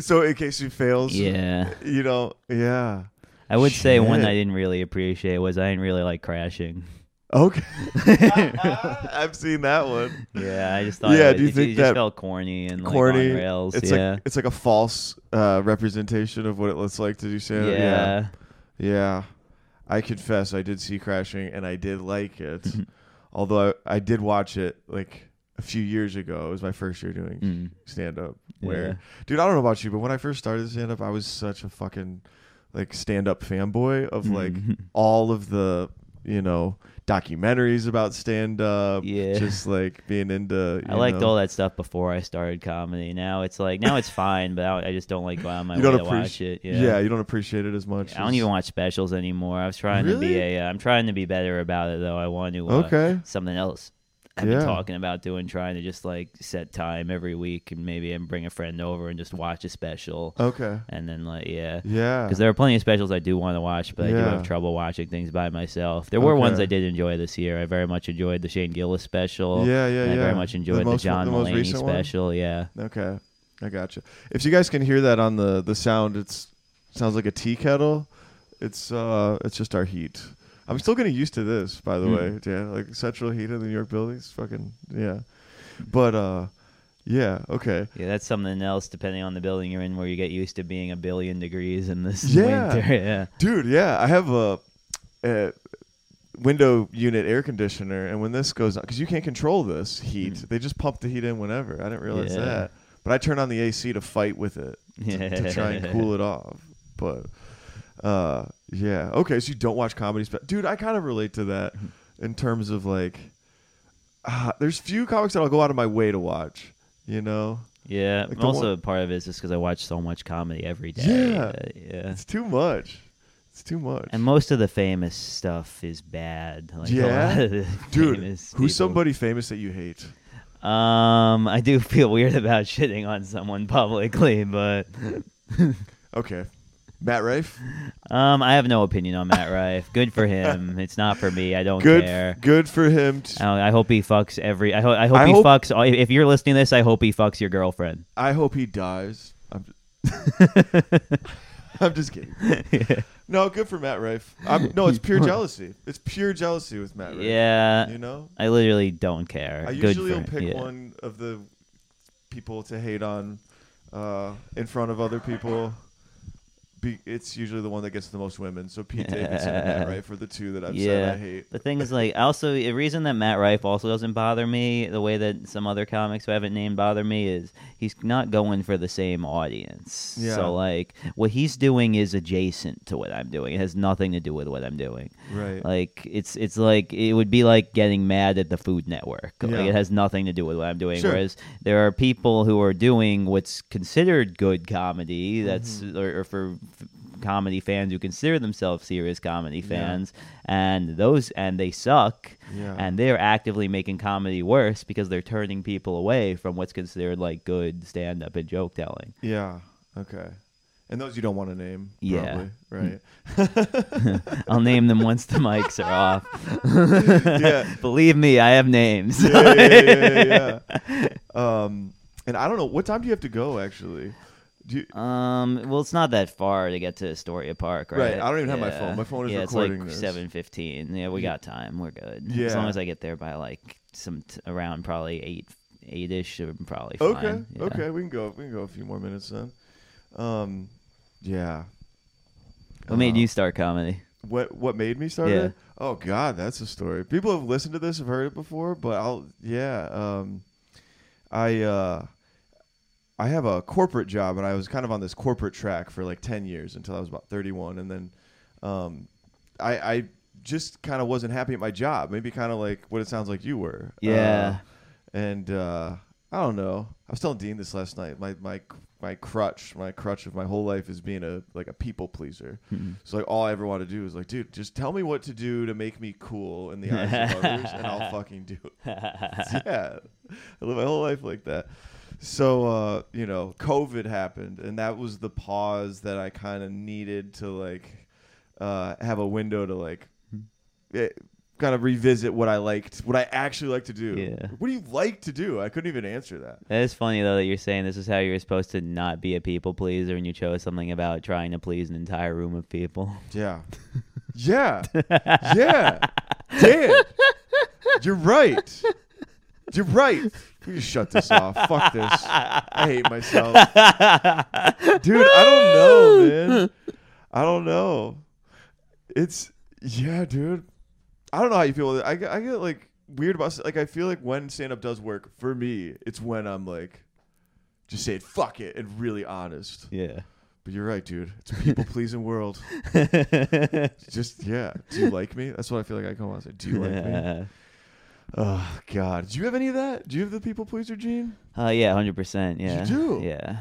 So in case she fails, yeah, you know, yeah. I would say one I didn't really appreciate was I didn't really like Crashing. Okay, I've seen that one. Yeah, I just thought Yeah, it, do you it, think it that felt corny and like Corny. on rails. It's yeah, like it's like a false uh, representation of what it looks like to do stand yeah. yeah. Yeah. I confess I did see Crashing and I did like it. Although I, I did watch it like a few years ago. It was my first year doing Mm. stand up. Yeah. Where dude, I don't know about you, but when I first started stand up, I was such a fucking like stand up fanboy of like Mhm. all of the, you know, documentaries about stand up. Yeah. Just like being into I liked know- all that stuff before I started comedy. Now it's like now it's fine, but I, I just don't like go out my You way don't to watch appreciate it. yeah. Yeah. you don't appreciate it as much. I don't even watch specials anymore. I was trying to be Really? a. Uh, I'm trying to be better about it though. I want to. Uh, Okay. Something else. I've Yeah. been talking about doing, trying to just like set time every week and maybe and bring a friend over and just watch a special. Okay. And then like yeah, Yeah. because there are plenty of specials I do want to watch, but I do have trouble watching things by myself. There were ones I did enjoy this year. I very much enjoyed the Shane Gillis special. Yeah, yeah, and I yeah. very much enjoyed the, most- John the Mulaney recent one? special. Yeah. Okay, I gotcha. If you guys can hear that on the the sound, it's sounds like a tea kettle. It's uh, it's just our heat. I'm still getting used to this, by the Mm. way. Yeah, like central heat in the New York buildings, fucking yeah. But uh, yeah, okay. Yeah, that's something else depending on the building you're in where you get used to being a billion degrees in this Yeah. winter. Yeah. Dude, yeah, I have a, a window unit air conditioner, and when this goes on, because you can't control this heat, they just pump the heat in whenever. I didn't realize Mm. Yeah. that, but I turn on the AC to fight with it to, to try and cool it off. But uh, yeah, okay. So you don't watch comedy, spe- dude? I kind of relate to that in terms of like, uh, there's few comics that I'll go out of my way to watch. You know, Yeah. Like also, one- part of it is just because I watch so much comedy every day. Yeah. Uh, yeah. it's too much. It's too much. And most of the famous stuff is bad. Like Yeah? lot of the Dude, who's people. somebody famous that you hate? Um, I do feel weird about shitting on someone publicly, but Okay, Matt Rife. um, I have no opinion on Matt Rife. Good for him. It's not for me. I don't Good, care. good for him. T- I I hope he fucks every. I, ho- I hope I he hope- fucks. all- If you're listening to this, I hope he fucks your girlfriend. I hope he dies. I'm, I'm just kidding. No, good for Matt Rife. I'm, no, it's pure jealousy. It's pure jealousy with Matt Rife. yeah, You know, I literally don't care. I Good usually for will pick yeah. one of the people to hate on uh, in front of other people. Be, it's usually the one that gets the most women. So Pete Davidson and Matt Rife are the two that I've said I hate. The thing is, like, also the reason that Matt Rife also doesn't bother me the way that some other comics who I haven't named bother me is he's not going for the same audience. Yeah. So like, what he's doing is adjacent to what I'm doing. It has nothing to do with what I'm doing. Right. Like it's it's like it would be like getting mad at the Food Network. Yeah. It has nothing to do with what I'm doing. Sure. Whereas there are people who are doing what's considered good comedy. That's Mm-hmm. or, or for comedy fans who consider themselves serious comedy Yeah. fans, and those and they suck, Yeah. and they're actively making comedy worse because they're turning people away from what's considered like good stand up and joke telling. Yeah. Okay. And those you don't want to name. Yeah. Right. I'll name them once the mics are off. Yeah. Believe me, I have names. yeah, yeah, yeah, yeah, yeah. Um, and I don't know what time do you have to go actually. Do you, Um, well, it's not that far to get to Astoria Park, right? Right, I don't even have my Yeah. phone. My phone is yeah, recording it's like this. seven fifteen. Yeah, we got time. We're good. Yeah. as long as I get there by like some t- around probably eight eight ish. I'm probably okay. Yeah. Okay. We can go. We can go a few more minutes then. Um, yeah. What made Uh, you start comedy? What What made me start Yeah. it? Oh God, that's a story. People have listened to this, have heard it before, but I'll yeah. Um, I uh, I have a corporate job, and I was kind of on this corporate track for like ten years until I was about thirty one, and then um, I I just kind of wasn't happy at my job. Maybe kind of like what it sounds like you were. Yeah. Uh, and uh, I don't know. I was telling Dean this last night. My my my crutch, my crutch of my whole life is being a like a people pleaser. Mhm. So like all I ever want to do is like, dude, just tell me what to do to make me cool in the eyes of others, and I'll fucking do it. yeah, I live my whole life like that. So uh, you know, COVID happened, and that was the pause that I kind of needed to like uh, have a window to like eh, kind of revisit what I liked, what I actually like to do. Yeah. What do you like to do? I couldn't even answer that. It is funny though that you're saying this is how you're supposed to not be a people pleaser, and you chose something about trying to please an entire room of people. Yeah. Yeah. yeah. Dan. You're right. You're right. We just shut this off. Fuck this. I hate myself. Dude, I don't know, man. I don't know. It's yeah, dude. I don't know how you feel with it. I get, I get like weird about it. like I feel like when stand up does work for me, it's when I'm like just saying fuck it and really honest. Yeah. But you're right, dude. It's a people pleasing world. It's just yeah. Do you like me? That's what I feel like I come on and say. Do you like me? Oh God. Do you have any of that? Do you have the people pleaser gene? Uh, yeah, hundred percent. Yeah. You do? Yeah.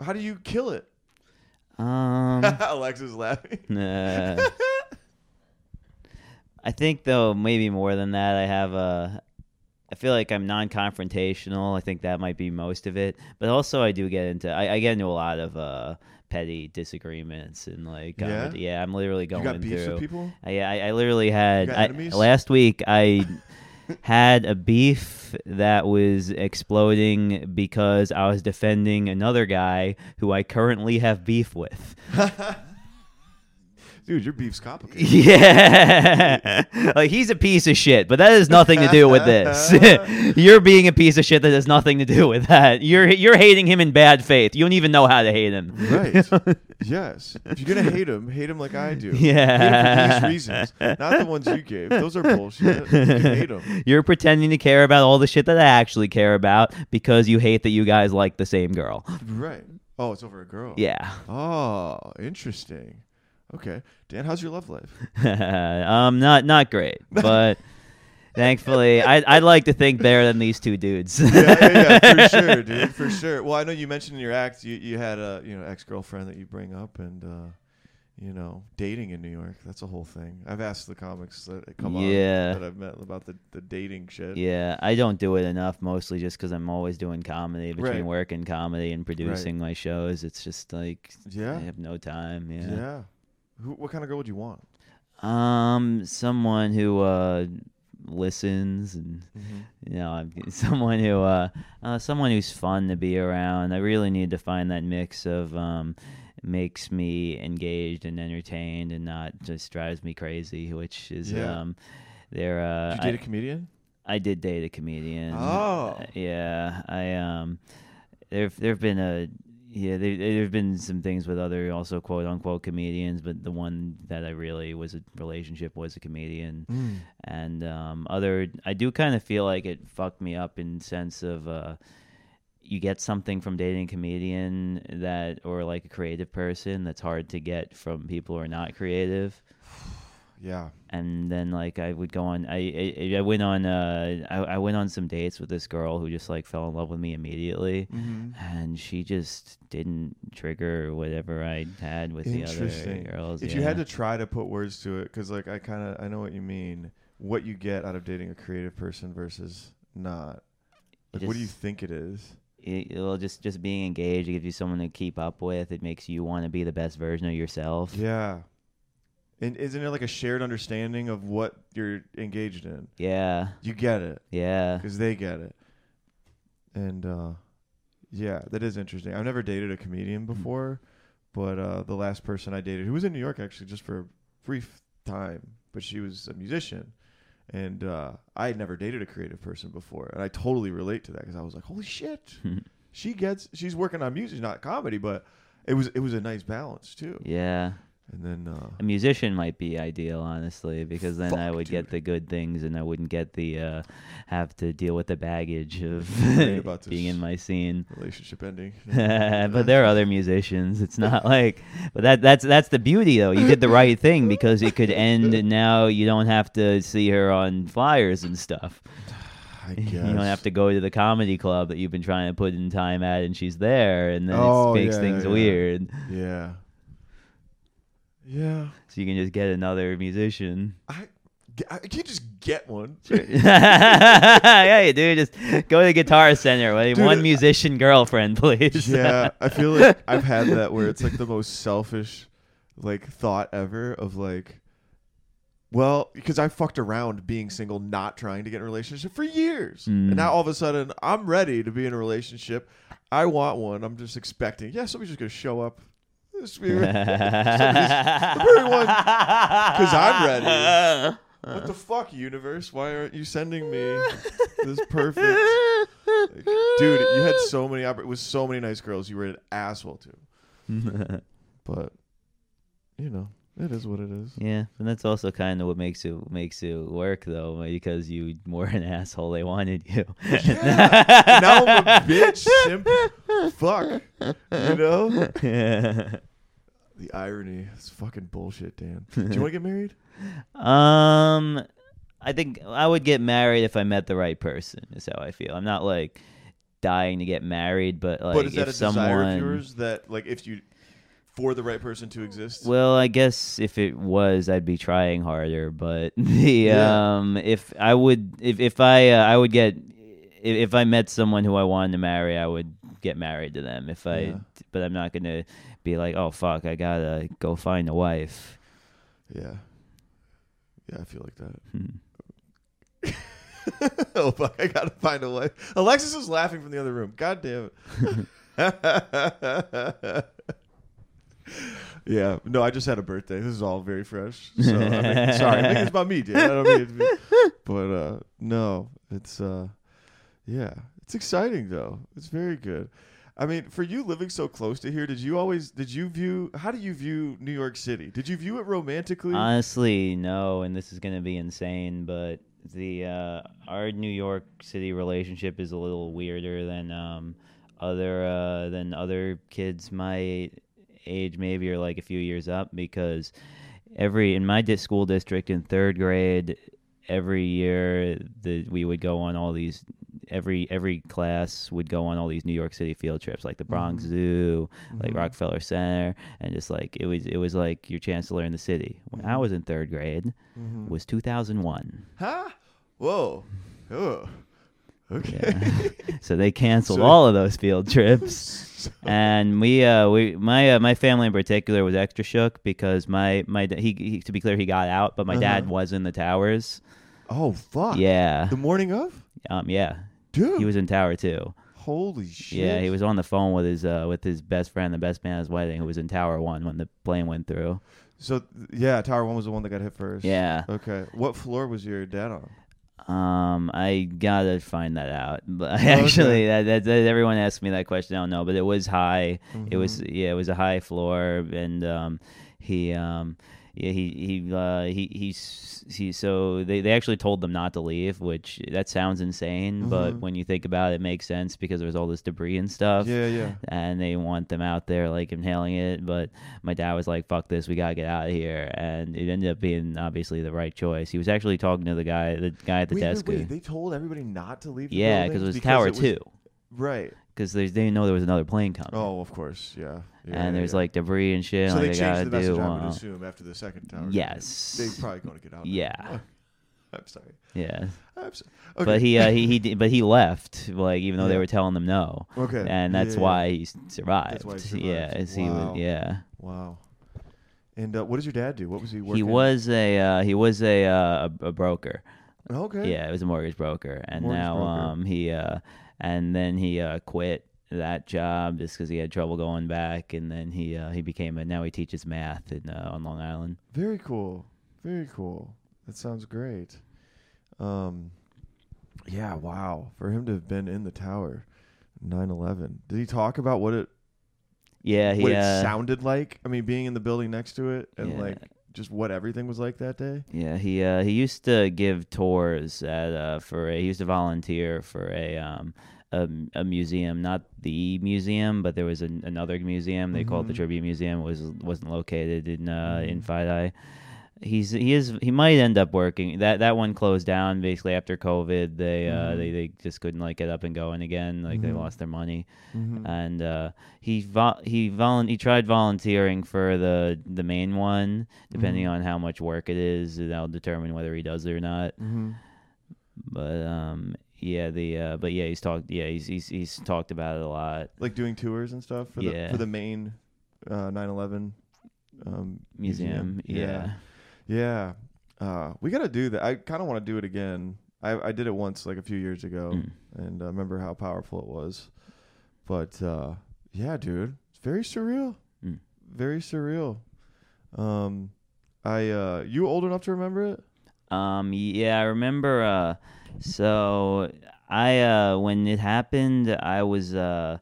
How do you kill it? Um. Alexa's laughing. nah. I think though maybe more than that. I have a. I feel like I'm non-confrontational. I think that might be most of it, but also I do get into. I, I get into a lot of uh, petty disagreements and like. Yeah? um, yeah. I'm literally You going got beefs through. with people? I, I, I literally had I, last week. I had a beef that was exploding because I was defending another guy who I currently have beef with. Dude, your beef's complicated. Yeah, like he's a piece of shit, but that has nothing to do with this. you're being a piece of shit that has nothing to do with that. You're you're hating him in bad faith. You don't even know how to hate him. Right. yes. If you're gonna hate him, hate him like I do. Yeah. For these reasons, not the ones you gave. Those are bullshit. You hate him. You're pretending to care about all the shit that I actually care about because you hate that you guys like the same girl. Right. Oh, it's over a girl. Yeah. Oh, interesting. Okay, Dan, how's your love life? um, not not great, but thankfully, I I'd like to think better than these two dudes. yeah, yeah, yeah, for sure, dude, for sure. Well, I know you mentioned in your act you, you had a you know ex girlfriend that you bring up, and uh, you know dating in New York. That's a whole thing. I've asked the comics that come Yeah. on that I've met about the, the dating shit. Yeah, I don't do it enough, mostly just because I'm always doing comedy between Right. work and comedy and producing my shows. It's just like Yeah? I have no time. Yeah. Yeah. Who, what kind of girl would you want? Um, someone who uh listens and you know I'm- someone who uh, uh someone who's fun to be around. I really need to find that mix of um makes me engaged and entertained and not just drives me crazy, which is Yeah. um there uh Did you date I- a comedian? I did date a comedian. Oh. Yeah. I um, there've there've been a yeah there there've been some things with other also quote unquote comedians, but the one that I really was a relationship was a comedian, Mm. and um, other I do kind of feel like it fucked me up in sense of uh. You get something from dating a comedian that, or like a creative person, that's hard to get from people who are not creative. Yeah. and then like I would go on. I I, I went on. Uh, I, I went on some dates with this girl who just like fell in love with me immediately, Mm-hmm. and she just didn't trigger whatever I had with the other Interesting. girls. If yeah. you had to try to put words to it, because like I kind of I know what you mean. What you get out of dating a creative person versus not. Like, what do you think it is? it, well, just just being engaged it gives you someone to keep up with. It makes you want to be the best version of yourself. Yeah. And isn't it like a shared understanding of what you're engaged in? Yeah, You get it yeah. because they get it. And uh, yeah, that is interesting. I've never dated a comedian before, but uh, the last person I dated, who was in New York actually, just for a brief time, but she was a musician, and uh, I had never dated a creative person before, and I totally relate to that because I was like, holy shit, she gets, she's working on music, not comedy, but it was it was a nice balance too. Yeah, And then uh, a musician might be ideal, honestly, because then I Fuck, would get the good things, and I wouldn't get the uh, have to deal with the baggage of being in my scene. relationship ending. but there are other musicians. It's not like, but that that's that's the beauty though. You did the right thing because it could end, and now you don't have to see her on flyers and stuff. I guess. You don't have to go to the comedy club that you've been trying to put in time at, and she's there, and then Oh, it makes yeah, things yeah. weird. Yeah. Yeah. So you can just get another musician. I, I can't just get one. yeah, you do. Just go to the Guitar Center. with Dude, One musician girlfriend, please. yeah, I feel like I've had that where it's like the most selfish like thought ever of like well, because I fucked around being single, not trying to get in a relationship for years. Mm. And now all of a sudden I'm ready to be in a relationship. I want one. I'm just expecting, yeah, somebody's just gonna show up. This weird. everyone- 'cause I'm ready. What the fuck, universe? Why aren't you sending me this perfect Like, dude? You had so many oppor- with so many nice girls. You were an asshole to, but you know it is what it is. Yeah, and that's also kind of what makes it makes it work though, because you were an asshole. They wanted you. Yeah. now I'm a bitch, simp, fuck. You know the irony. It's fucking bullshit, Dan. Do you want to get married? um, I think I would get married if I met the right person. Is how I feel. I'm not like dying to get married, but like but is that if a someone. desire of yours that, like, if you for the right person to exist? Well, I guess if it was, I'd be trying harder. But the Yeah. um, if I would, if if I uh, I would get, if, if I met someone who I wanted to marry, I would get married to them. If I, Yeah. but I'm not gonna be like, oh fuck, I gotta go find a wife. yeah, yeah, I feel like that. Hmm. oh fuck! I gotta find a way. Alexis is laughing from the other room. God damn it. yeah. No, I just had a birthday. This is all very fresh. So I mean, sorry, I think it's about me, dude. I don't mean it to be, but uh, no, it's uh, yeah, it's exciting though. It's very good. I mean, for you living so close to here, did you always did you view how do you view New York City? Did you view it romantically? Honestly, no, and this is gonna be insane, but the uh, our New York City relationship is a little weirder than um, other uh, than other kids my age, maybe or like a few years up, because every in my school district in third grade, every year that we would go on all these. Every every class would go on all these New York City field trips, like the Bronx Mhm. Zoo, like Mhm. Rockefeller Center, and just like it was it was like your chance to learn the city. When I Mhm. was in third grade, Mhm. was 2001. Huh? Whoa. Oh. Okay. Yeah. so they canceled So- all of those field trips. And we, uh, we, my, uh, my family in particular was extra shook because my, my, he, he, to be clear, he got out, but my dad Uh-huh. was in the towers. oh fuck. Yeah, The morning of? um, yeah, Dude. he was in tower two. Holy shit. Yeah, he was on the phone with his, uh, with his best friend, the best man at his wedding, who was in tower one when the plane went through. So yeah, Tower One was the one that got hit first. Yeah. Okay. What floor was your dad on? Um, I gotta find that out. But okay. actually, that, that, that everyone asks me that question. I don't know, but it was high. It was Mhm. yeah, it was a high floor, and um, he um, yeah, he he uh, he he's he. So they, they actually told them not to leave, which that sounds insane, but Mhm. when you think about it, it makes sense because there was all this debris and stuff. Yeah, yeah. And they want them out there like inhaling it, but my dad was like, "Fuck this, we gotta get out of here." And it ended up being obviously the right choice. He was actually talking to the guy, the guy at the wait, desk. wait, wait, they told everybody not to leave. The yeah, because because it was Tower Two. Right. Because they didn't know there was another plane coming. Oh, of course. Yeah. Yeah and there's yeah. like debris and shit. So like they changed gotta the message. do. I would uh, assume after the second tower. Yes. They probably going to get out. yeah, I'm sorry. yeah. I'm so, okay. But he, uh, he, he, did, but he left. Like even though they were telling them no, Okay. and that's Yeah, yeah, why yeah. he survived. That's why he survived. Yeah, he Wow. was. Yeah, Wow. And uh, what does your dad do? What was he working? he was a uh, he was a, uh, a a broker. Okay. Yeah, it was a mortgage broker, and Mortgage now broker. um he uh and then he uh quit that job just because he had trouble going back, and then he uh, he became a now he teaches math in uh, on Long Island. Very cool. Very cool. That sounds great. Um, yeah. Wow. For him to have been in the tower, 9/11. Did he talk about what it Yeah, he what uh, it sounded like? I mean, being in the building next to it, and Yeah. like just what everything was like that day. Yeah, he uh, he used to give tours at uh, for a, he used to volunteer for a um a, a museum, not the museum, but there was an, another museum they called the Mhm. Tribute Museum. It was wasn't located in uh, in Mhm. FiDi. He's he is he might end up working that that one closed down basically after COVID. They uh Mhm. they, they just couldn't like get up and going again. Like they Mhm. lost their money Mm-hmm. and uh, he vo- he volun- he tried volunteering for the the main one. Depending on how much work it is, that'll determine whether he does it or not. mm-hmm. But um, yeah, the uh, but yeah, he's talked. Yeah, he's he's he's talked about it a lot. Like doing tours and stuff for the for the main uh, 9/11 um, Museum, yeah. Yeah. Uh, we got to do that. I kind of want to do it again. I, I did it once, like a few years ago, Mm. and I remember how powerful it was. But uh, yeah, dude, it's very surreal. Mm. Very surreal. Um, I uh, you old enough to remember it? Um, yeah, I remember. Uh, so I uh, when it happened, I was uh,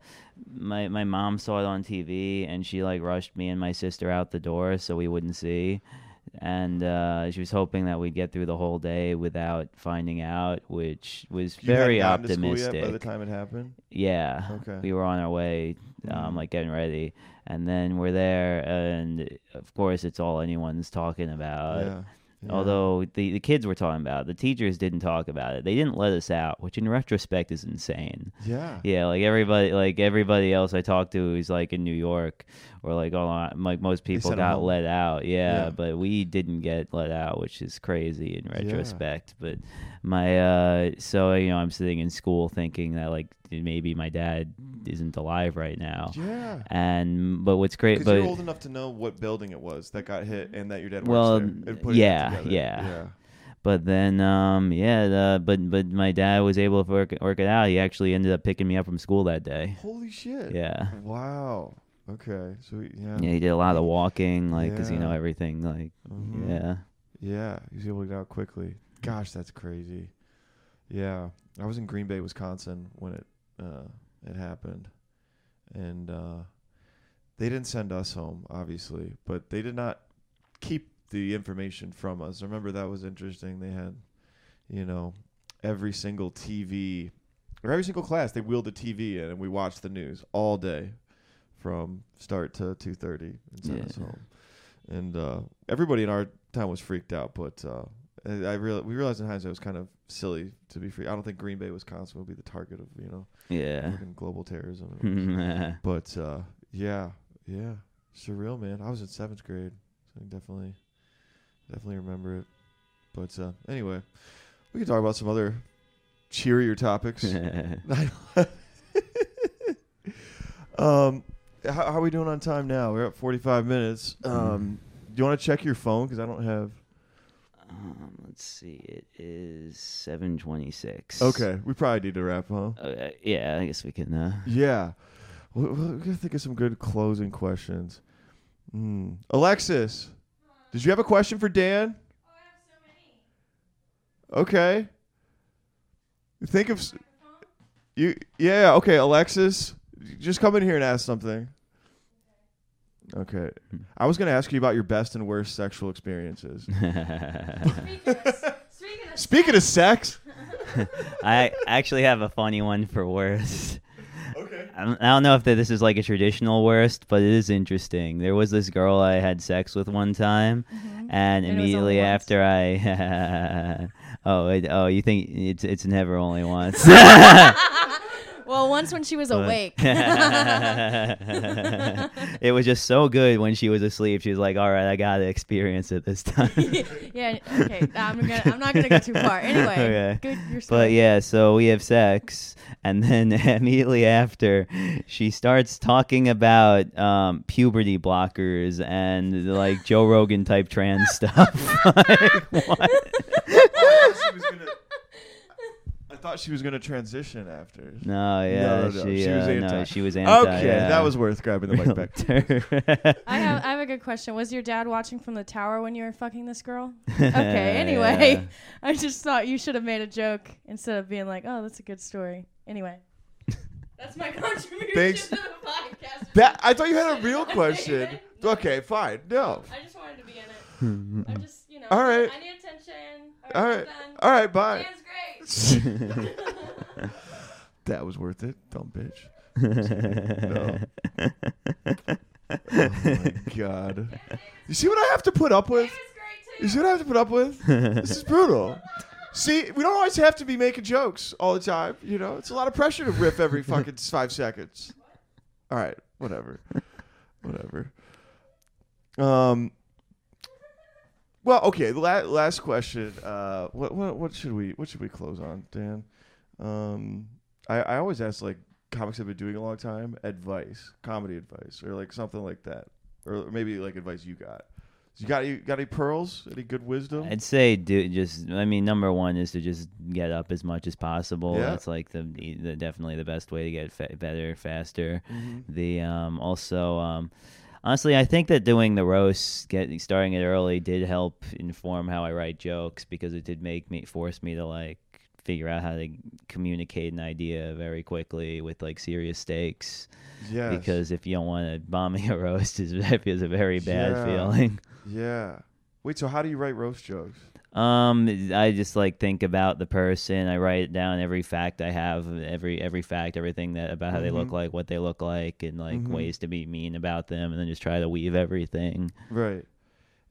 my my mom saw it on TV, and she like rushed me and my sister out the door so we wouldn't see. And uh, she was hoping that we'd get through the whole day without finding out, which was You hadn't very gotten to school optimistic. yet by the time it happened. Yeah. Okay. We were on our way, um, Mhm. like getting ready, and then we're there, and of course, it's all anyone's talking about. yeah. Yeah. Although the, the kids were talking about it, the teachers didn't talk about it. They didn't let us out, which in retrospect is insane. Yeah. Yeah, like everybody, like everybody else I talked to who's like in New York, or like a lot, like most people got home. let out. Yeah, Yeah. but we didn't get let out, which is crazy in retrospect. But my, uh so you know, I'm sitting in school thinking that like maybe my dad isn't alive right now. Yeah. And but what's great, but you're old enough to know what building it was that got hit and that your dad works Well, there. and yeah, yeah. yeah. But then, um, yeah, the, but but my dad was able to work work it out. He actually ended up picking me up from school that day. Holy shit. Yeah, Wow. Okay. So yeah. yeah, he did a lot of walking, like, cause you know everything, like, Mhm. yeah, Yeah. He was able to get out quickly. Gosh, that's crazy. Yeah. I was in Green Bay, Wisconsin when it uh it happened. And uh they didn't send us home, obviously, but they did not keep the information from us. I remember that was interesting. They had, you know, every single TV or every single class they wheeled a TV in and we watched the news all day from start to 2:30 and sent us home. And uh, everybody in our town was freaked out, but uh, I I real we realized in hindsight it was kind of silly to be free. I don't think Green Bay, Wisconsin would be the target of, you know, yeah. global terrorism. but uh, yeah, yeah, surreal, man. I was in seventh grade, so I definitely, definitely remember it. But uh, anyway, we can talk about some other cheerier topics. um, how, how are we doing on time now? We're at forty-five minutes. Um, do you want to check your phone because I don't have? um, let's see, it is seven twenty six. Okay, we probably need to wrap, huh? Uh, yeah, I guess we can. Uh, Yeah. We- We're going to think of some good closing questions. Mm. Alexis, did you have a question for Dan? Okay. Think of s- you. Yeah. Okay, Alexis, just come in here and ask something. Okay. I was gonna ask you about your best and worst sexual experiences. Speaking of, Speaking of sex. I actually have a funny one for worst. Okay. I don't, I don't know if that this is like a traditional worst, but it is interesting. There was this girl I had sex with one time, and And it immediately after I, oh, it, oh, you think it's it's never only once? Well, once when she was But- awake. it was just so good when she was asleep. She was like, "All right, I gotta experience it this time." yeah. Okay. I'm gonna. I'm not gonna go too far. Anyway. Okay. Good. Your But yeah, so we have sex, and then immediately after, she starts talking about um, puberty blockers and like Joe Rogan type trans stuff. like, what? she was gonna, I thought she was gonna transition after. No, yeah, No, no, she, she was uh, anti. no, she was anti. Okay, yeah. that was worth grabbing the mic back. I have. I have a good question. Was your dad watching from the tower when you were fucking this girl? Okay. Anyway, Yeah. I just thought you should have made a joke instead of being like, "Oh, that's a good story." Anyway. That's my contribution Thanks. to the podcast. That I thought you had a real question. Okay, fine. No. I just wanted to be in it. Hmm, hmm, I'm hmm. just, you know. All right. I need attention. All I'm right. done. All right. Bye. Dan's great. that was worth it, dumb bitch. Oh my god. You see what I have to put up with? You see what I have to put up with? This is brutal. See, we don't always have to be making jokes all the time. You know, it's a lot of pressure to riff every fucking five seconds. All right, whatever, whatever. Um. Well, okay. The la- last question. Uh, what what what should we what should we close on, Dan? Um, I I always ask like comics have been doing a long time advice, comedy advice, or like something like that, or maybe like advice you got. You got you got any pearls? Any good wisdom? I'd say do just. I mean, number one is to just get up as much as possible. Yeah. That's like the, the definitely the best way to get fa- better, faster. Mhm. The um also um honestly, I think that doing the roast, getting starting it early, did help inform how I write jokes because it did make me force me to like figure out how to communicate an idea very quickly with like serious stakes. Yes. Because if you don't want to bomb me a roast, is feels a very bad Yeah. feeling. yeah. Wait. So how do you write roast jokes? Um, I just like think about the person. I write down every fact I have, every every fact, everything that about how they look Mhm. like, what they look like, and like Mhm. ways to be mean about them, and then just try to weave everything. Right.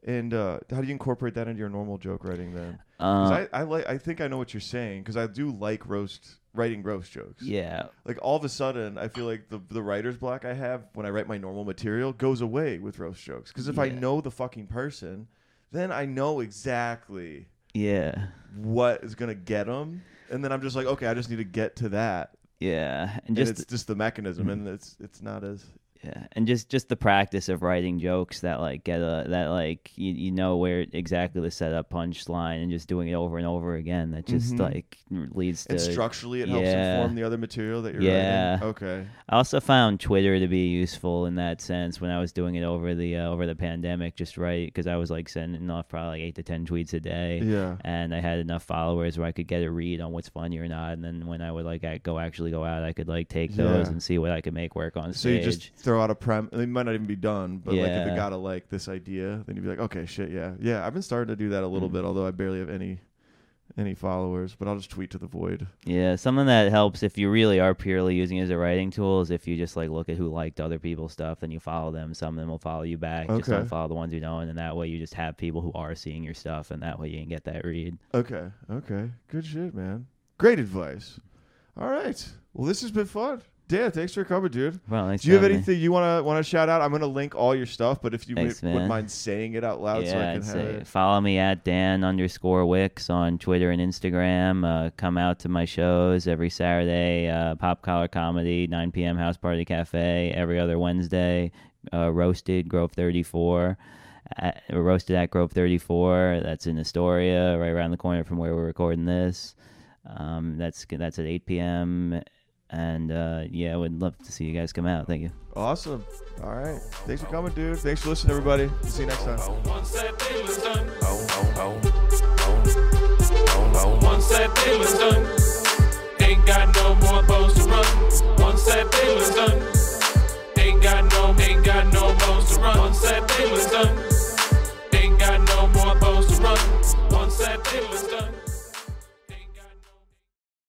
And uh, how do you incorporate that into your normal joke writing then? Uh, I, I like I think I know what you're saying because I do like roast writing roast jokes. yeah, Like all of a sudden, I feel like the the writer's block I have when I write my normal material goes away with roast jokes. Because if I know the fucking person, then I know exactly yeah, what is gonna get them, and then I'm just like, okay, I just need to get to that, yeah, and and just it's just the mechanism, Mhm. and it's it's not as Yeah, and just just the practice of writing jokes that like get a that like you, you know where exactly the setup punchline and just doing it over and over again. That just Mhm. like leads to. and structurally it helps inform the other material that you're Yeah. writing. Okay. I also found Twitter to be useful in that sense when I was doing it over the uh, over the pandemic. Just right because I was like sending off probably like eight to ten tweets a day. Yeah. And I had enough followers where I could get a read on what's funny or not, and then when I would like go actually go out, I could like take those Yeah. and see what I could make work on So stage. you just throw out a prem. It might not even be done, but like if Yeah. it got to like this idea, then you'd be like, okay, shit, yeah, yeah. I've been starting to do that a little Mm. bit, although I barely have any any followers. But I'll just tweet to the void. Yeah, something that helps if you really are purely using it as a writing tool is if you just like look at who liked other people's stuff, then you follow them. Some of them will follow you back. Just Okay. don't follow the ones who don't, and that way you just have people who are seeing your stuff, and that way you can get that read. Okay, okay, good shit, man. Great advice. All right, well, this has been fun. Dan, thanks for coming, dude. Well, thanks Do you have for having me. anything you wanna wanna shout out? I'm gonna link all your stuff, but if you Thanks, wouldn't mind saying it out loud, so I I'd can have say it. follow me at Dan underscore Wickes on Twitter and Instagram. Uh, come out to my shows every Saturday, uh, Popped Collar Comedy, 9 p.m. House Party Cafe. Every other Wednesday, uh, Roasted Grove 34. At, roasted at Grove 34. That's in Astoria, right around the corner from where we're recording this. Um, that's that's at 8 p.m. And uh, yeah, I would love to see you guys come out. Thank you. Awesome. All right. Thanks for coming, dude. Thanks for listening, everybody. See you next time. Once that done. Ain't got no more bones to run. Once that done. Ain't got no, ain't got no bones to run. Once that done. Ain't got no more bones to run. Once that done.